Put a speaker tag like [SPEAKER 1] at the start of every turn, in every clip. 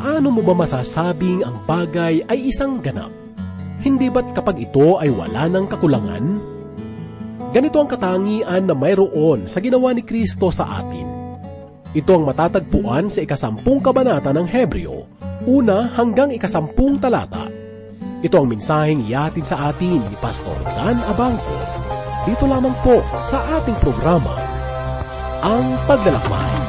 [SPEAKER 1] Paano mo ba masasabing ang bagay ay isang ganap? Hindi ba't kapag ito ay wala ng kakulangan? Ganito ang katangian na mayroon sa ginawa ni Kristo sa atin. Ito ang matatagpuan sa ikasampung kabanata ng Hebreo, una hanggang ikasampung talata. Ito ang mensaheng iatid sa atin ni Pastor Dan Abangco. Dito lamang po sa ating programa, Ang Paglalakbay.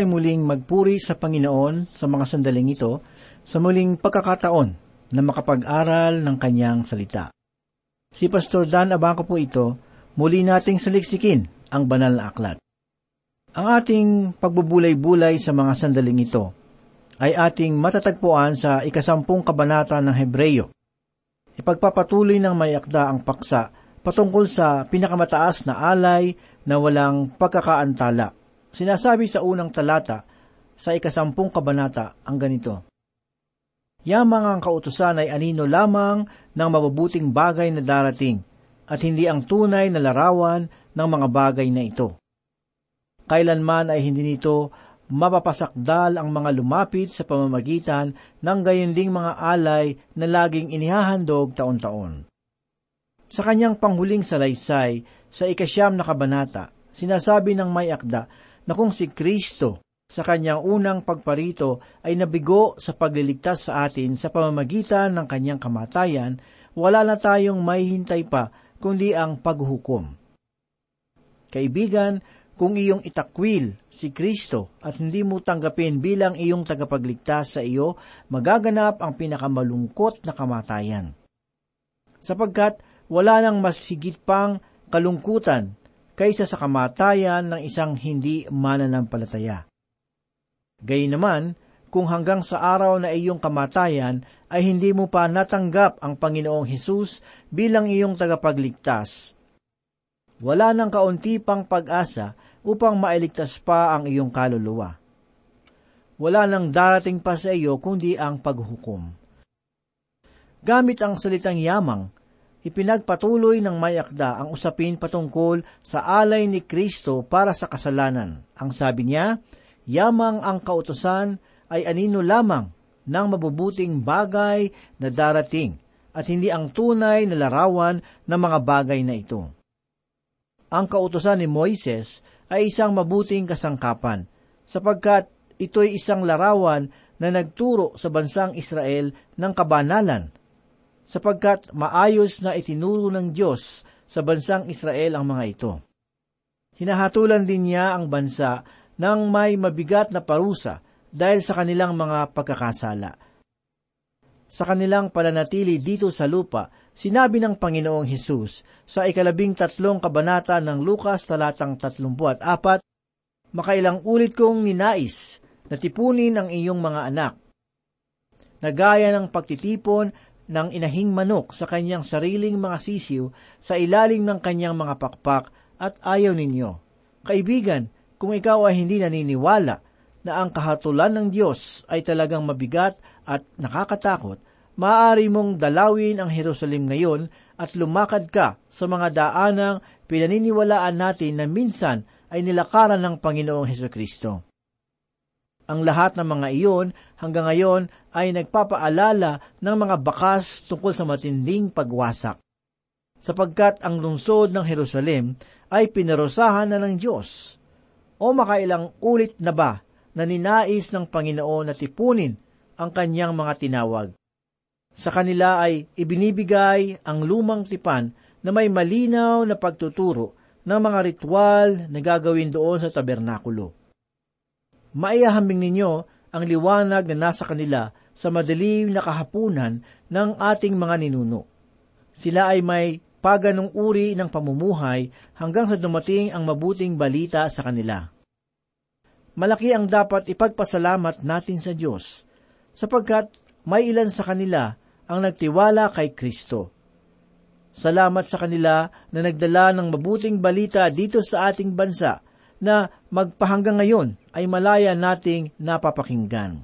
[SPEAKER 2] Ay muling magpuri sa Panginoon sa mga sandaling ito sa muling pagkakataon na makapag-aral ng kanyang salita. Si Pastor Dan Abangco po ito, muli nating saliksikin ang banal na aklat. Ang ating pagbubulay-bulay sa mga sandaling ito ay ating matatagpuan sa ikasampung kabanata ng Hebreyo. Ipagpapatuloy ng may akda ang paksa patungkol sa pinakamataas na alay na walang pagkakaantala. Sinasabi sa unang talata sa ikasampung kabanata ang ganito. Yamang ang kautusan ay anino lamang ng mabubuting bagay na darating at hindi ang tunay na larawan ng mga bagay na ito. Kailanman ay hindi nito mapapasakdal ang mga lumapit sa pamamagitan ng gayon ding mga alay na laging inihahandog taon-taon. Sa kanyang panghuling salaysay sa ikasyam na kabanata, sinasabi ng may akda na kung si Kristo sa kanyang unang pagparito ay nabigo sa pagliligtas sa atin sa pamamagitan ng kanyang kamatayan, wala na tayong may hintay pa kundi ang paghuhukom. Kaibigan, kung iyong itakwil si Kristo at hindi mo tanggapin bilang iyong tagapagligtas sa iyo, magaganap ang pinakamalungkot na kamatayan. Sapagkat wala nang mas higit pang kalungkutan kaysa sa kamatayan ng isang hindi mananampalataya. Gayunnaman, kung hanggang sa araw na iyong kamatayan ay hindi mo pa natanggap ang Panginoong Hesus bilang iyong tagapagligtas, wala nang kaunti pang pag-asa upang mailigtas pa ang iyong kaluluwa. Wala nang darating pa sa iyo kundi ang paghukom. Gamit ang salitang yamang, ipinagpatuloy ng mayakda ang usapin patungkol sa alay ni Kristo para sa kasalanan. Ang sabi niya, yamang ang kautosan ay anino lamang ng mabubuting bagay na darating at hindi ang tunay na larawan ng mga bagay na ito. Ang kautosan ni Moises ay isang mabuting kasangkapan, sapagkat ito'y isang larawan na nagturo sa bansang Israel ng kabanalan. Sapagkat maayos na itinuro ng Diyos sa bansang Israel ang mga ito. Hinahatulan din niya ang bansa ng may mabigat na parusa dahil sa kanilang mga pagkakasala. Sa kanilang pananatili dito sa lupa, sinabi ng Panginoong Hesus sa ikalabing tatlong kabanata ng Lukas talatang tatlumpuat apat, Makailang ulit kong ninais na tipunin ang iyong mga anak, na gaya ng pagtitipon ng inahing manok sa kanyang sariling mga sisiw sa ilalim ng kanyang mga pakpak at ayaw ninyo. Kaibigan, kung ikaw ay hindi naniniwala na ang kahatulan ng Diyos ay talagang mabigat at nakakatakot, maaari mong dalawin ang Jerusalem ngayon at lumakad ka sa mga daanang pinaniniwalaan natin na minsan ay nilakaran ng Panginoong Heso Kristo. Ang lahat ng mga iyon hanggang ngayon ay nagpapaalala ng mga bakas tungkol sa matinding pagwasak. Sapagkat ang lungsod ng Jerusalem ay pinarosahan na ng Diyos. O makailang ulit na ba na ninais ng Panginoon na tipunin ang kanyang mga tinawag? Sa kanila ay ibinibigay ang lumang tipan na may malinaw na pagtuturo ng mga ritual na gagawin doon sa tabernakulo. Maiyahambing ninyo ang liwanag na nasa kanila sa madilim na kahapunan ng ating mga ninuno. Sila ay may paganong uri ng pamumuhay hanggang sa dumating ang mabuting balita sa kanila. Malaki ang dapat ipagpasalamat natin sa Diyos, sapagkat may ilan sa kanila ang nagtiwala kay Kristo. Salamat sa kanila na nagdala ng mabuting balita dito sa ating bansa na magpahanggang ngayon ay malaya nating napapakinggan.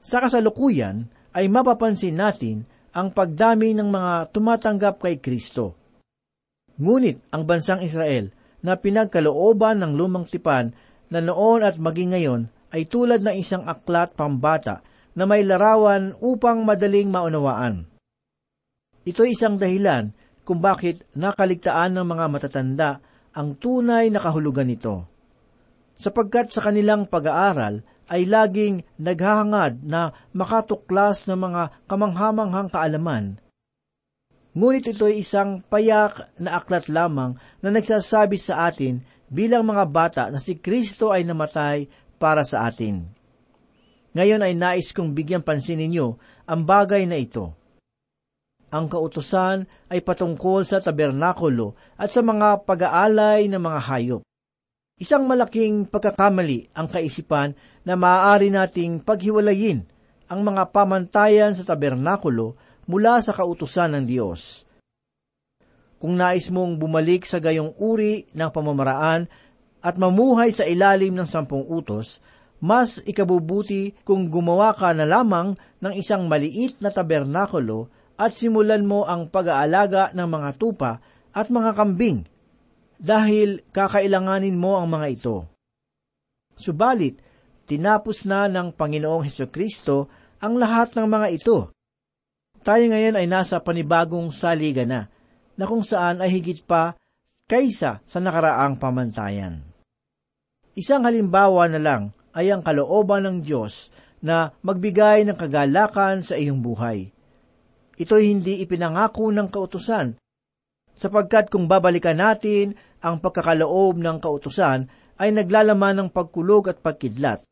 [SPEAKER 2] Sa kasalukuyan ay mapapansin natin ang pagdami ng mga tumatanggap kay Kristo. Ngunit ang bansang Israel na pinagkalooban ng lumang tipan na noon at maging ngayon ay tulad ng isang aklat pambata na may larawan upang madaling maunawaan. Ito isang dahilan kung bakit nakaligtaan ng mga matatanda ang tunay na kahulugan nito. Sapagkat sa kanilang pag-aaral ay laging naghahangad na makatuklas ng mga kamanghamanghang kaalaman. Ngunit ito ay isang payak na aklat lamang na nagsasabi sa atin bilang mga bata na si Kristo ay namatay para sa atin. Ngayon ay nais kong bigyan pansin ninyo ang bagay na ito ang kautusan ay patungkol sa tabernakulo at sa mga pag-aalay ng mga hayop. Isang malaking pagkakamali ang kaisipan na maaari nating paghiwalayin ang mga pamantayan sa tabernakulo mula sa kautusan ng Diyos. Kung nais mong bumalik sa gayong uri ng pamamaraan at mamuhay sa ilalim ng sampung utos, mas ikabubuti kung gumawa ka na lamang ng isang maliit na tabernakulo at simulan mo ang pag-aalaga ng mga tupa at mga kambing dahil kakailanganin mo ang mga ito. Subalit, tinapos na ng Panginoong Heso Kristo ang lahat ng mga ito. Tayo ngayon ay nasa panibagong saliga na, na kung saan ay higit pa kaysa sa nakaraang pamantayan. Isang halimbawa na lang ay ang kalooban ng Diyos na magbigay ng kagalakan sa iyong buhay ito'y hindi ipinangako ng kautusan. Sapagkat kung babalikan natin ang pagkakaloob ng kautusan, ay naglalaman ng pagkulog at pagkidlat,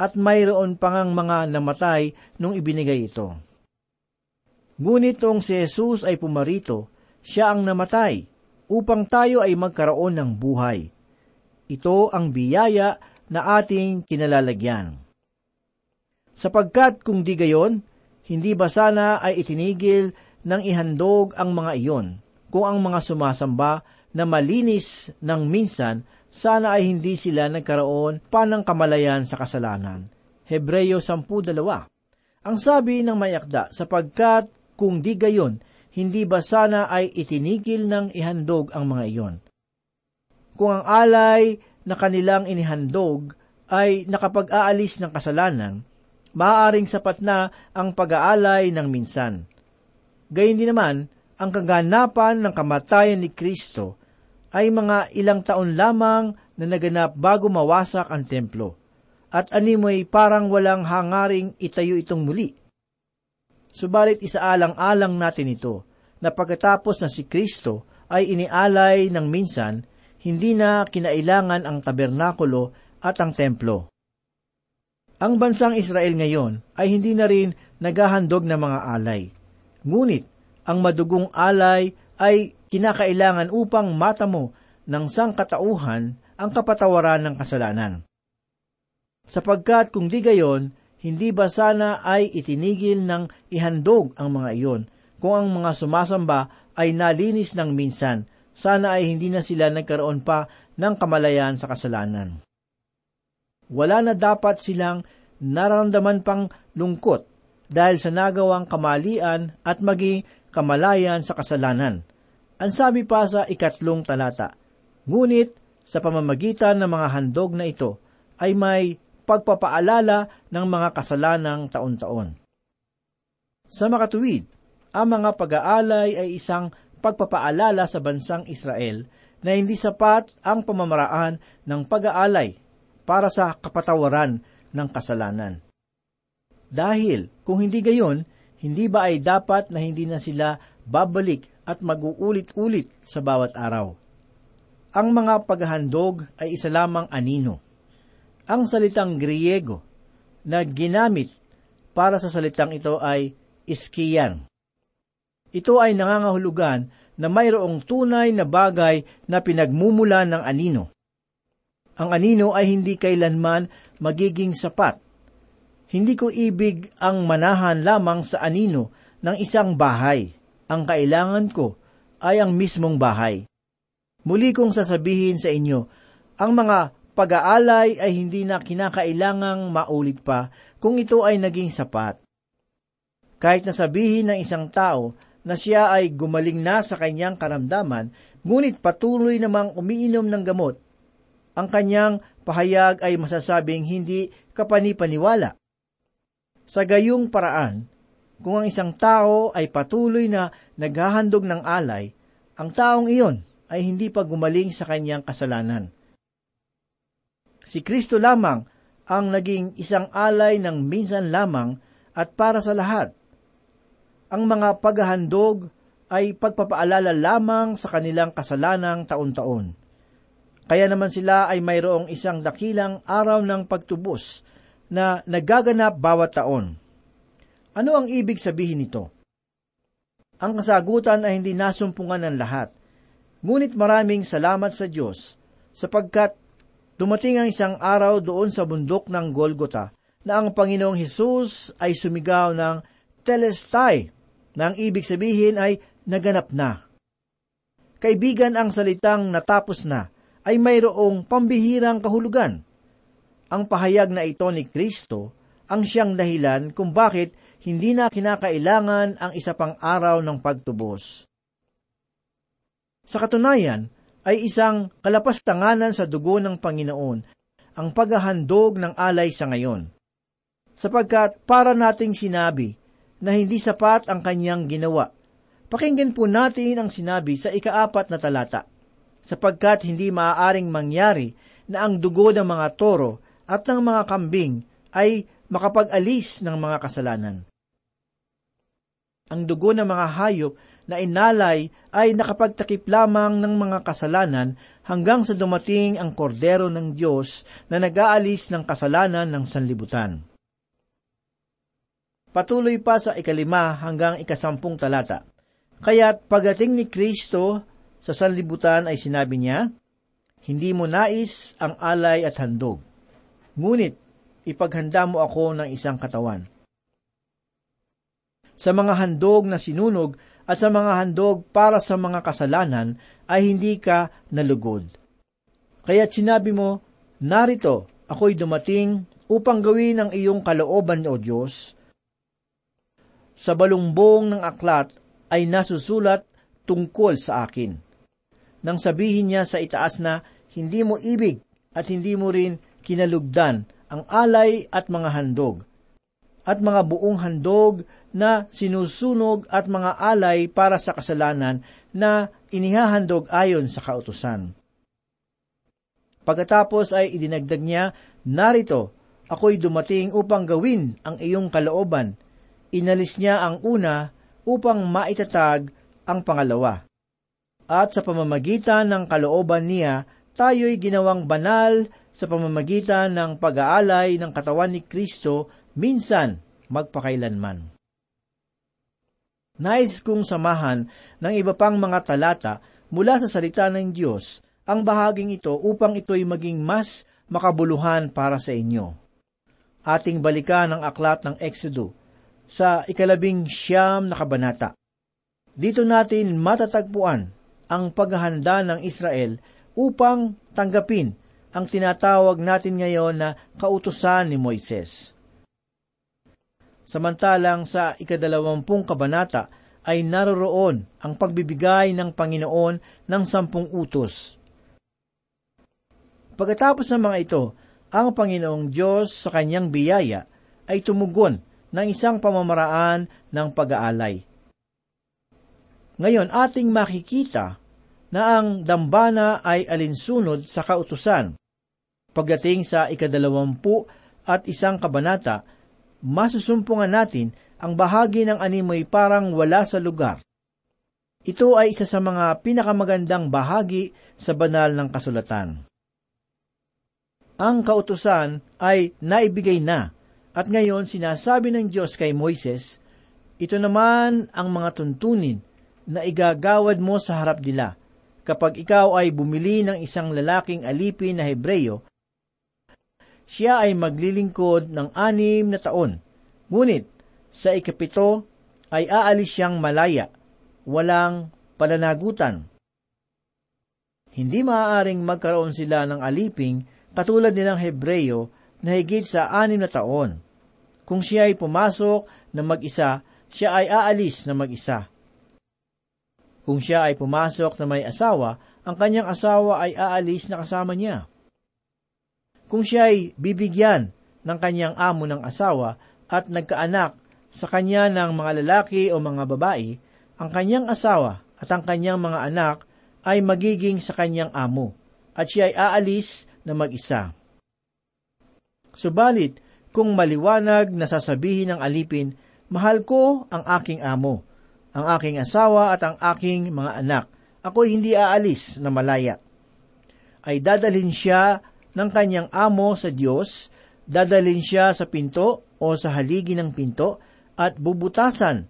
[SPEAKER 2] at mayroon pang mga namatay nung ibinigay ito. Ngunit noong si Jesus ay pumarito, siya ang namatay, upang tayo ay magkaroon ng buhay. Ito ang biyaya na ating kinalalagyan. Sapagkat kung di gayon, hindi ba sana ay itinigil ng ihandog ang mga iyon kung ang mga sumasamba na malinis ng minsan sana ay hindi sila nagkaroon pa ng kamalayan sa kasalanan. Hebreyo 10.2 Ang sabi ng mayakda, sapagkat kung di gayon, hindi ba sana ay itinigil ng ihandog ang mga iyon? Kung ang alay na kanilang inihandog ay nakapag-aalis ng kasalanan, maaaring sapat na ang pag-aalay ng minsan. Gayun din naman, ang kaganapan ng kamatayan ni Kristo ay mga ilang taon lamang na naganap bago mawasak ang templo, at animoy parang walang hangaring itayo itong muli. Subalit isaalang-alang natin ito, na pagkatapos na si Kristo ay inialay ng minsan, hindi na kinailangan ang tabernakulo at ang templo. Ang bansang Israel ngayon ay hindi na rin naghahandog ng mga alay. Ngunit, ang madugong alay ay kinakailangan upang matamo ng sangkatauhan ang kapatawaran ng kasalanan. Sapagkat kung di gayon, hindi ba sana ay itinigil ng ihandog ang mga iyon kung ang mga sumasamba ay nalinis ng minsan, sana ay hindi na sila nagkaroon pa ng kamalayan sa kasalanan. Wala na dapat silang nararamdaman pang lungkot dahil sa nagawang kamalian at maging kamalayan sa kasalanan. Ang sabi pa sa ikatlong talata, Ngunit sa pamamagitan ng mga handog na ito ay may pagpapaalala ng mga kasalanang taon-taon. Sa makatuwid, ang mga pag-aalay ay isang pagpapaalala sa bansang Israel na hindi sapat ang pamamaraan ng pag-aalay para sa kapatawaran ng kasalanan. Dahil kung hindi gayon, hindi ba ay dapat na hindi na sila babalik at mag-uulit-ulit sa bawat araw? Ang mga paghahandog ay isa lamang anino. Ang salitang Griego na ginamit para sa salitang ito ay iskiyan. Ito ay nangangahulugan na mayroong tunay na bagay na pinagmumula ng anino. Ang anino ay hindi kailanman magiging sapat. Hindi ko ibig ang manahan lamang sa anino ng isang bahay. Ang kailangan ko ay ang mismong bahay. Muli kong sasabihin sa inyo, ang mga pag-aalay ay hindi na kinakailangang maulit pa kung ito ay naging sapat. Kahit nasabihin ng isang tao na siya ay gumaling na sa kanyang karamdaman, ngunit patuloy namang umiinom ng gamot. Ang kanyang pahayag ay masasabing hindi kapanipaniwala. Sa gayong paraan, kung ang isang tao ay patuloy na naghahandog ng alay, ang taong iyon ay hindi pa gumaling sa kanyang kasalanan. Si Kristo lamang ang naging isang alay ng minsan lamang at para sa lahat ang mga paghahandog ay pagpapaalala lamang sa kanilang kasalanang taon-taon. Kaya naman sila ay mayroong isang dakilang araw ng pagtubos na nagaganap bawat taon. Ano ang ibig sabihin nito? Ang kasagutan ay hindi nasumpungan ng lahat. Ngunit maraming salamat sa Diyos sapagkat dumating ang isang araw doon sa bundok ng Golgota na ang Panginoong Hesus ay sumigaw ng Telestai na ang ibig sabihin ay naganap na. Kaibigan ang salitang natapos na ay mayroong pambihirang kahulugan. Ang pahayag na ito ni Kristo ang siyang dahilan kung bakit hindi na kinakailangan ang isa pang araw ng pagtubos. Sa katunayan, ay isang kalapastanganan sa dugo ng Panginoon ang paghahandog ng alay sa ngayon. Sapagkat para nating sinabi na hindi sapat ang kanyang ginawa. Pakinggan po natin ang sinabi sa ikaapat na talata, sapagkat hindi maaaring mangyari na ang dugo ng mga toro at ng mga kambing ay makapag-alis ng mga kasalanan. Ang dugo ng mga hayop na inalay ay nakapagtakip lamang ng mga kasalanan hanggang sa dumating ang kordero ng Diyos na nag-aalis ng kasalanan ng sanlibutan. Patuloy pa sa ikalima hanggang ikasampung talata. Kaya't pagating ni Kristo sa sanlibutan ay sinabi niya, Hindi mo nais ang alay at handog, ngunit ipaghanda mo ako ng isang katawan. Sa mga handog na sinunog at sa mga handog para sa mga kasalanan ay hindi ka nalugod. Kaya't sinabi mo, Narito, ako'y dumating upang gawin ang iyong kalooban, O Diyos, sa balumbong ng aklat ay nasusulat tungkol sa akin. Nang sabihin niya sa itaas na hindi mo ibig at hindi mo rin kinalugdan ang alay at mga handog, at mga buong handog na sinusunog at mga alay para sa kasalanan na inihahandog ayon sa kautusan. Pagkatapos ay idinagdag niya, Narito, ako'y dumating upang gawin ang iyong kalooban, inalis niya ang una upang maitatag ang pangalawa. At sa pamamagitan ng kalooban niya, tayo'y ginawang banal sa pamamagitan ng pag-aalay ng katawan ni Kristo minsan magpakailanman. Nais kong samahan ng iba pang mga talata mula sa salita ng Diyos ang bahaging ito upang ito'y maging mas makabuluhan para sa inyo. Ating balikan ang aklat ng Exodo sa ikalabing siyam na kabanata. Dito natin matatagpuan ang paghahanda ng Israel upang tanggapin ang tinatawag natin ngayon na kautusan ni Moises. Samantalang sa ikadalawampung kabanata ay naroroon ang pagbibigay ng Panginoon ng sampung utos. Pagkatapos ng mga ito, ang Panginoong Diyos sa kanyang biyaya ay tumugon ng isang pamamaraan ng pag-aalay. Ngayon, ating makikita na ang dambana ay alinsunod sa kautusan. Pagdating sa ikadalawampu at isang kabanata, masusumpungan natin ang bahagi ng animoy parang wala sa lugar. Ito ay isa sa mga pinakamagandang bahagi sa banal ng kasulatan. Ang kautusan ay naibigay na at ngayon sinasabi ng Diyos kay Moises, ito naman ang mga tuntunin na igagawad mo sa harap nila kapag ikaw ay bumili ng isang lalaking alipin na Hebreyo siya ay maglilingkod ng anim na taon. Ngunit, sa ikapito ay aalis siyang malaya, walang pananagutan. Hindi maaaring magkaroon sila ng aliping katulad nilang Hebreyo na higit sa anim na taon. Kung siya ay pumasok na mag-isa, siya ay aalis na mag-isa. Kung siya ay pumasok na may asawa, ang kanyang asawa ay aalis na kasama niya. Kung siya ay bibigyan ng kanyang amo ng asawa at nagkaanak sa kanya ng mga lalaki o mga babae, ang kanyang asawa at ang kanyang mga anak ay magiging sa kanyang amo, at siya ay aalis na mag-isa. Subalit, kung maliwanag na sasabihin ng alipin, mahal ko ang aking amo, ang aking asawa at ang aking mga anak, ako'y hindi aalis na malaya. Ay dadalhin siya ng kanyang amo sa Diyos, dadalin siya sa pinto o sa haligi ng pinto at bubutasan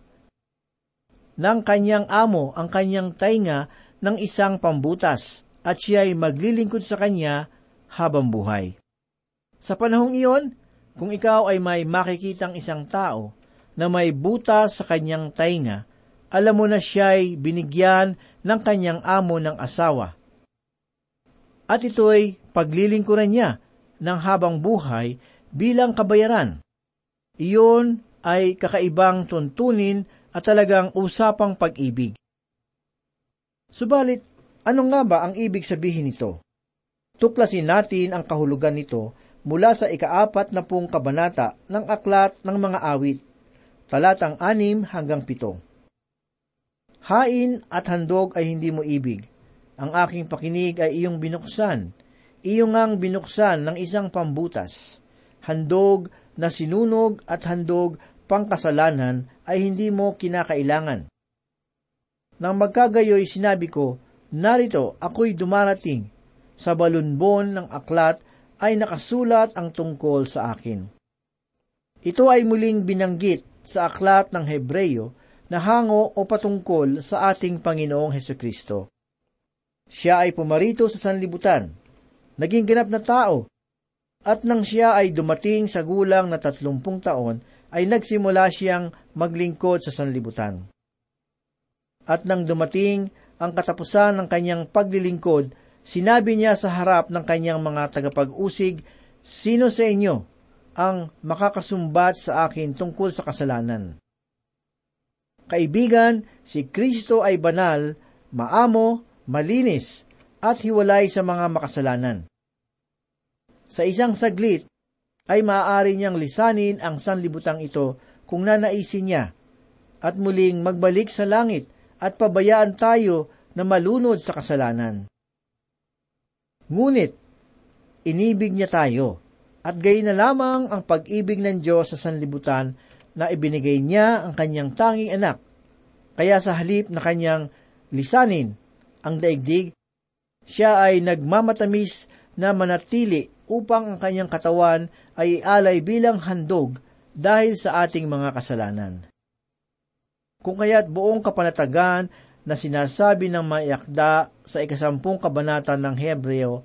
[SPEAKER 2] ng kanyang amo ang kanyang tainga ng isang pambutas at siya ay maglilingkod sa kanya habang buhay. Sa panahong iyon, kung ikaw ay may makikitang isang tao na may butas sa kanyang tainga, alam mo na siya ay binigyan ng kanyang amo ng asawa. At ito'y paglilingkuran niya ng habang buhay bilang kabayaran. Iyon ay kakaibang tuntunin at talagang usapang pag-ibig. Subalit, ano nga ba ang ibig sabihin nito? Tuklasin natin ang kahulugan nito mula sa ikaapat na pong kabanata ng Aklat ng Mga Awit, talatang anim hanggang pito. Hain at handog ay hindi mo ibig. Ang aking pakinig ay iyong binuksan iyong ang binuksan ng isang pambutas. Handog na sinunog at handog pangkasalanan ay hindi mo kinakailangan. Nang magkagayoy sinabi ko, narito ako'y dumarating. Sa balunbon ng aklat ay nakasulat ang tungkol sa akin. Ito ay muling binanggit sa aklat ng Hebreyo na hango o patungkol sa ating Panginoong Heso Kristo. Siya ay pumarito sa sanlibutan naging ganap na tao. At nang siya ay dumating sa gulang na tatlumpung taon, ay nagsimula siyang maglingkod sa sanlibutan. At nang dumating ang katapusan ng kanyang paglilingkod, sinabi niya sa harap ng kanyang mga tagapag-usig, Sino sa inyo ang makakasumbat sa akin tungkol sa kasalanan? Kaibigan, si Kristo ay banal, maamo, malinis, at hiwalay sa mga makasalanan. Sa isang saglit, ay maaari niyang lisanin ang sanlibutang ito kung nanaisin niya, at muling magbalik sa langit at pabayaan tayo na malunod sa kasalanan. Ngunit, inibig niya tayo, at gayon na lamang ang pag-ibig ng Diyos sa sanlibutan na ibinigay niya ang kanyang tanging anak. Kaya sa halip na kanyang lisanin ang daigdig, siya ay nagmamatamis na manatili upang ang kanyang katawan ay alay bilang handog dahil sa ating mga kasalanan. Kung kaya't buong kapanatagan na sinasabi ng mayakda sa ikasampung kabanata ng Hebreo,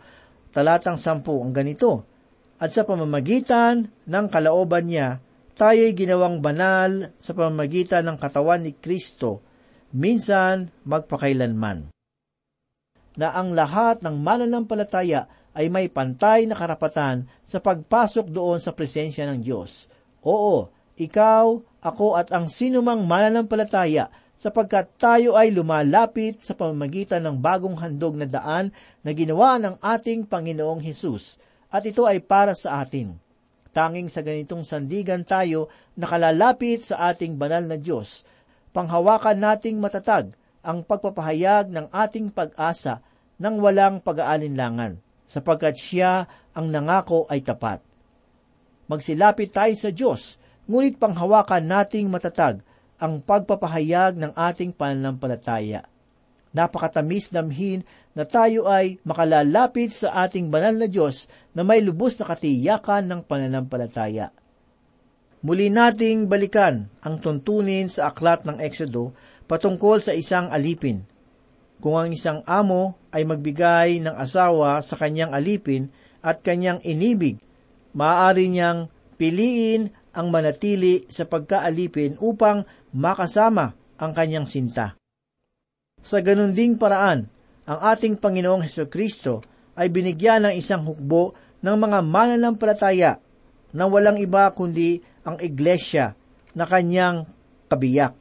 [SPEAKER 2] talatang sampu ang ganito, At sa pamamagitan ng kalaoban niya, tayo'y ginawang banal sa pamamagitan ng katawan ni Kristo, minsan magpakailanman. Na ang lahat ng mananampalataya ay may pantay na karapatan sa pagpasok doon sa presensya ng Diyos. Oo, ikaw, ako at ang sinumang mananampalataya sapagkat tayo ay lumalapit sa pamamagitan ng bagong handog na daan na ginawa ng ating Panginoong Hesus, at ito ay para sa atin. Tanging sa ganitong sandigan tayo nakalalapit sa ating banal na Diyos. Panghawakan nating matatag ang pagpapahayag ng ating pag-asa ng walang pag-aalinlangan, sapagkat siya ang nangako ay tapat. Magsilapit tayo sa Diyos, ngunit panghawakan nating matatag ang pagpapahayag ng ating pananampalataya. Napakatamis damhin na tayo ay makalalapit sa ating banal na Diyos na may lubos na katiyakan ng pananampalataya. Muli nating balikan ang tuntunin sa aklat ng Exodo patungkol sa isang alipin. Kung ang isang amo ay magbigay ng asawa sa kanyang alipin at kanyang inibig, maaari niyang piliin ang manatili sa pagkaalipin upang makasama ang kanyang sinta. Sa ganun ding paraan, ang ating Panginoong Heso Kristo ay binigyan ng isang hukbo ng mga mananampalataya na walang iba kundi ang iglesia na kanyang kabiyak.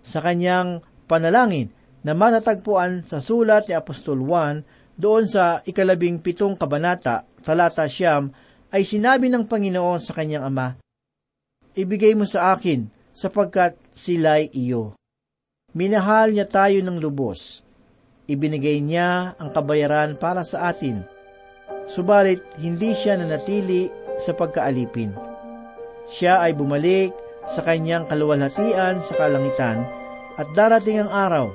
[SPEAKER 2] Sa kanyang panalangin na matatagpuan sa sulat ni Apostol Juan doon sa ikalabing pitong kabanata, talata siyam, ay sinabi ng Panginoon sa kanyang ama, Ibigay mo sa akin sapagkat sila'y iyo. Minahal niya tayo ng lubos. Ibinigay niya ang kabayaran para sa atin. Subalit, hindi siya nanatili sa pagkaalipin. Siya ay bumalik sa kanyang kaluwalhatian sa kalangitan at darating ang araw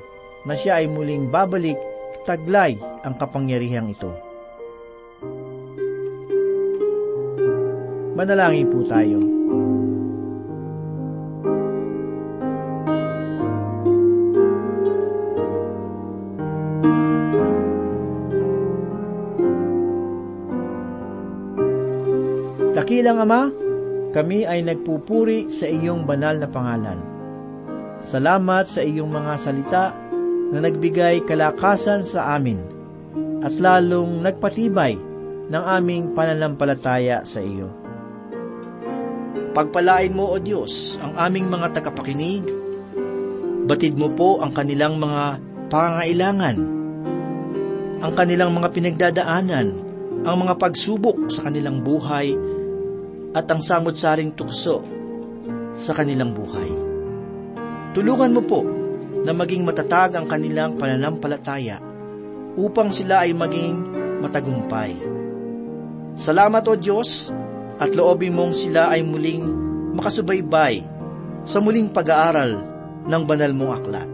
[SPEAKER 2] na siya ay muling babalik taglay ang kapangyarihang ito. Manalangin po tayo. Dakilang Ama, kami ay nagpupuri sa iyong banal na pangalan. Salamat sa iyong mga salita na nagbigay kalakasan sa amin at lalong nagpatibay ng aming pananampalataya sa iyo. Pagpalain mo, O Diyos, ang aming mga tagapakinig. Batid mo po ang kanilang mga pangailangan, ang kanilang mga pinagdadaanan, ang mga pagsubok sa kanilang buhay, at ang samot-saring tukso sa kanilang buhay. Tulungan mo po na maging matatag ang kanilang pananampalataya upang sila ay maging matagumpay. Salamat o Diyos at loobin mong sila ay muling makasubaybay sa muling pag-aaral ng banal mong aklat.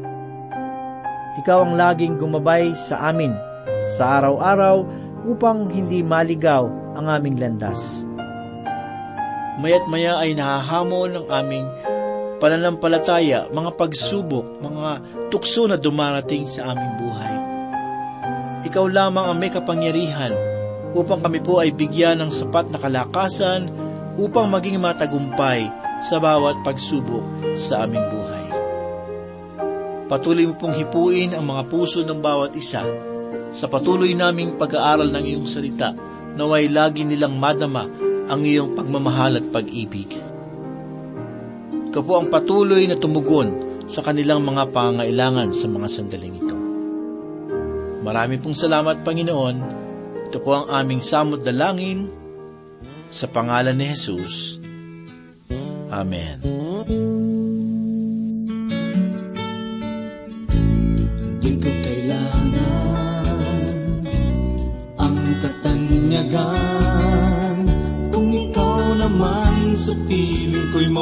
[SPEAKER 2] Ikaw ang laging gumabay sa amin sa araw-araw upang hindi maligaw ang aming landas. Mayat maya ay nahahamon ng aming pananampalataya, mga pagsubok, mga tukso na dumarating sa aming buhay. Ikaw lamang ang may kapangyarihan upang kami po ay bigyan ng sapat na kalakasan upang maging matagumpay sa bawat pagsubok sa aming buhay. Patuloy mo pong hipuin ang mga puso ng bawat isa sa patuloy naming pag-aaral ng iyong salita naway lagi nilang madama ang iyong pagmamahal at pag-ibig. Ikaw ang patuloy na tumugon sa kanilang mga pangailangan sa mga sandaling ito. Marami pong salamat, Panginoon. Ito po ang aming samot dalangin sa pangalan ni Jesus. Amen.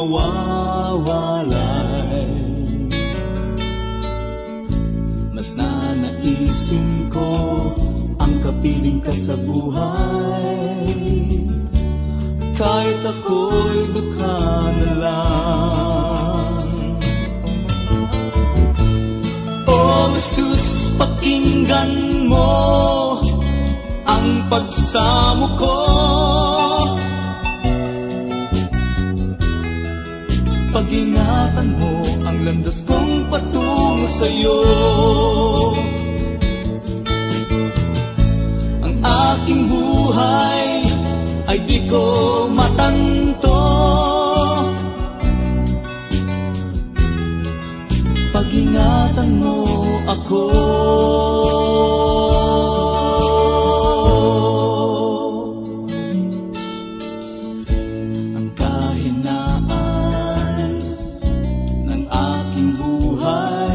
[SPEAKER 1] Mawawalay. Mas nanaisin ko ang kapiling ka sa buhay. Kahit ako'y dukha na lang. O Jesus, pakinggan mo ang pagsamo ko Pag-ingatan mo ang landas kong patungo sa'yo. Ang aking buhay ay di ko matanto. Pag-ingatan mo ako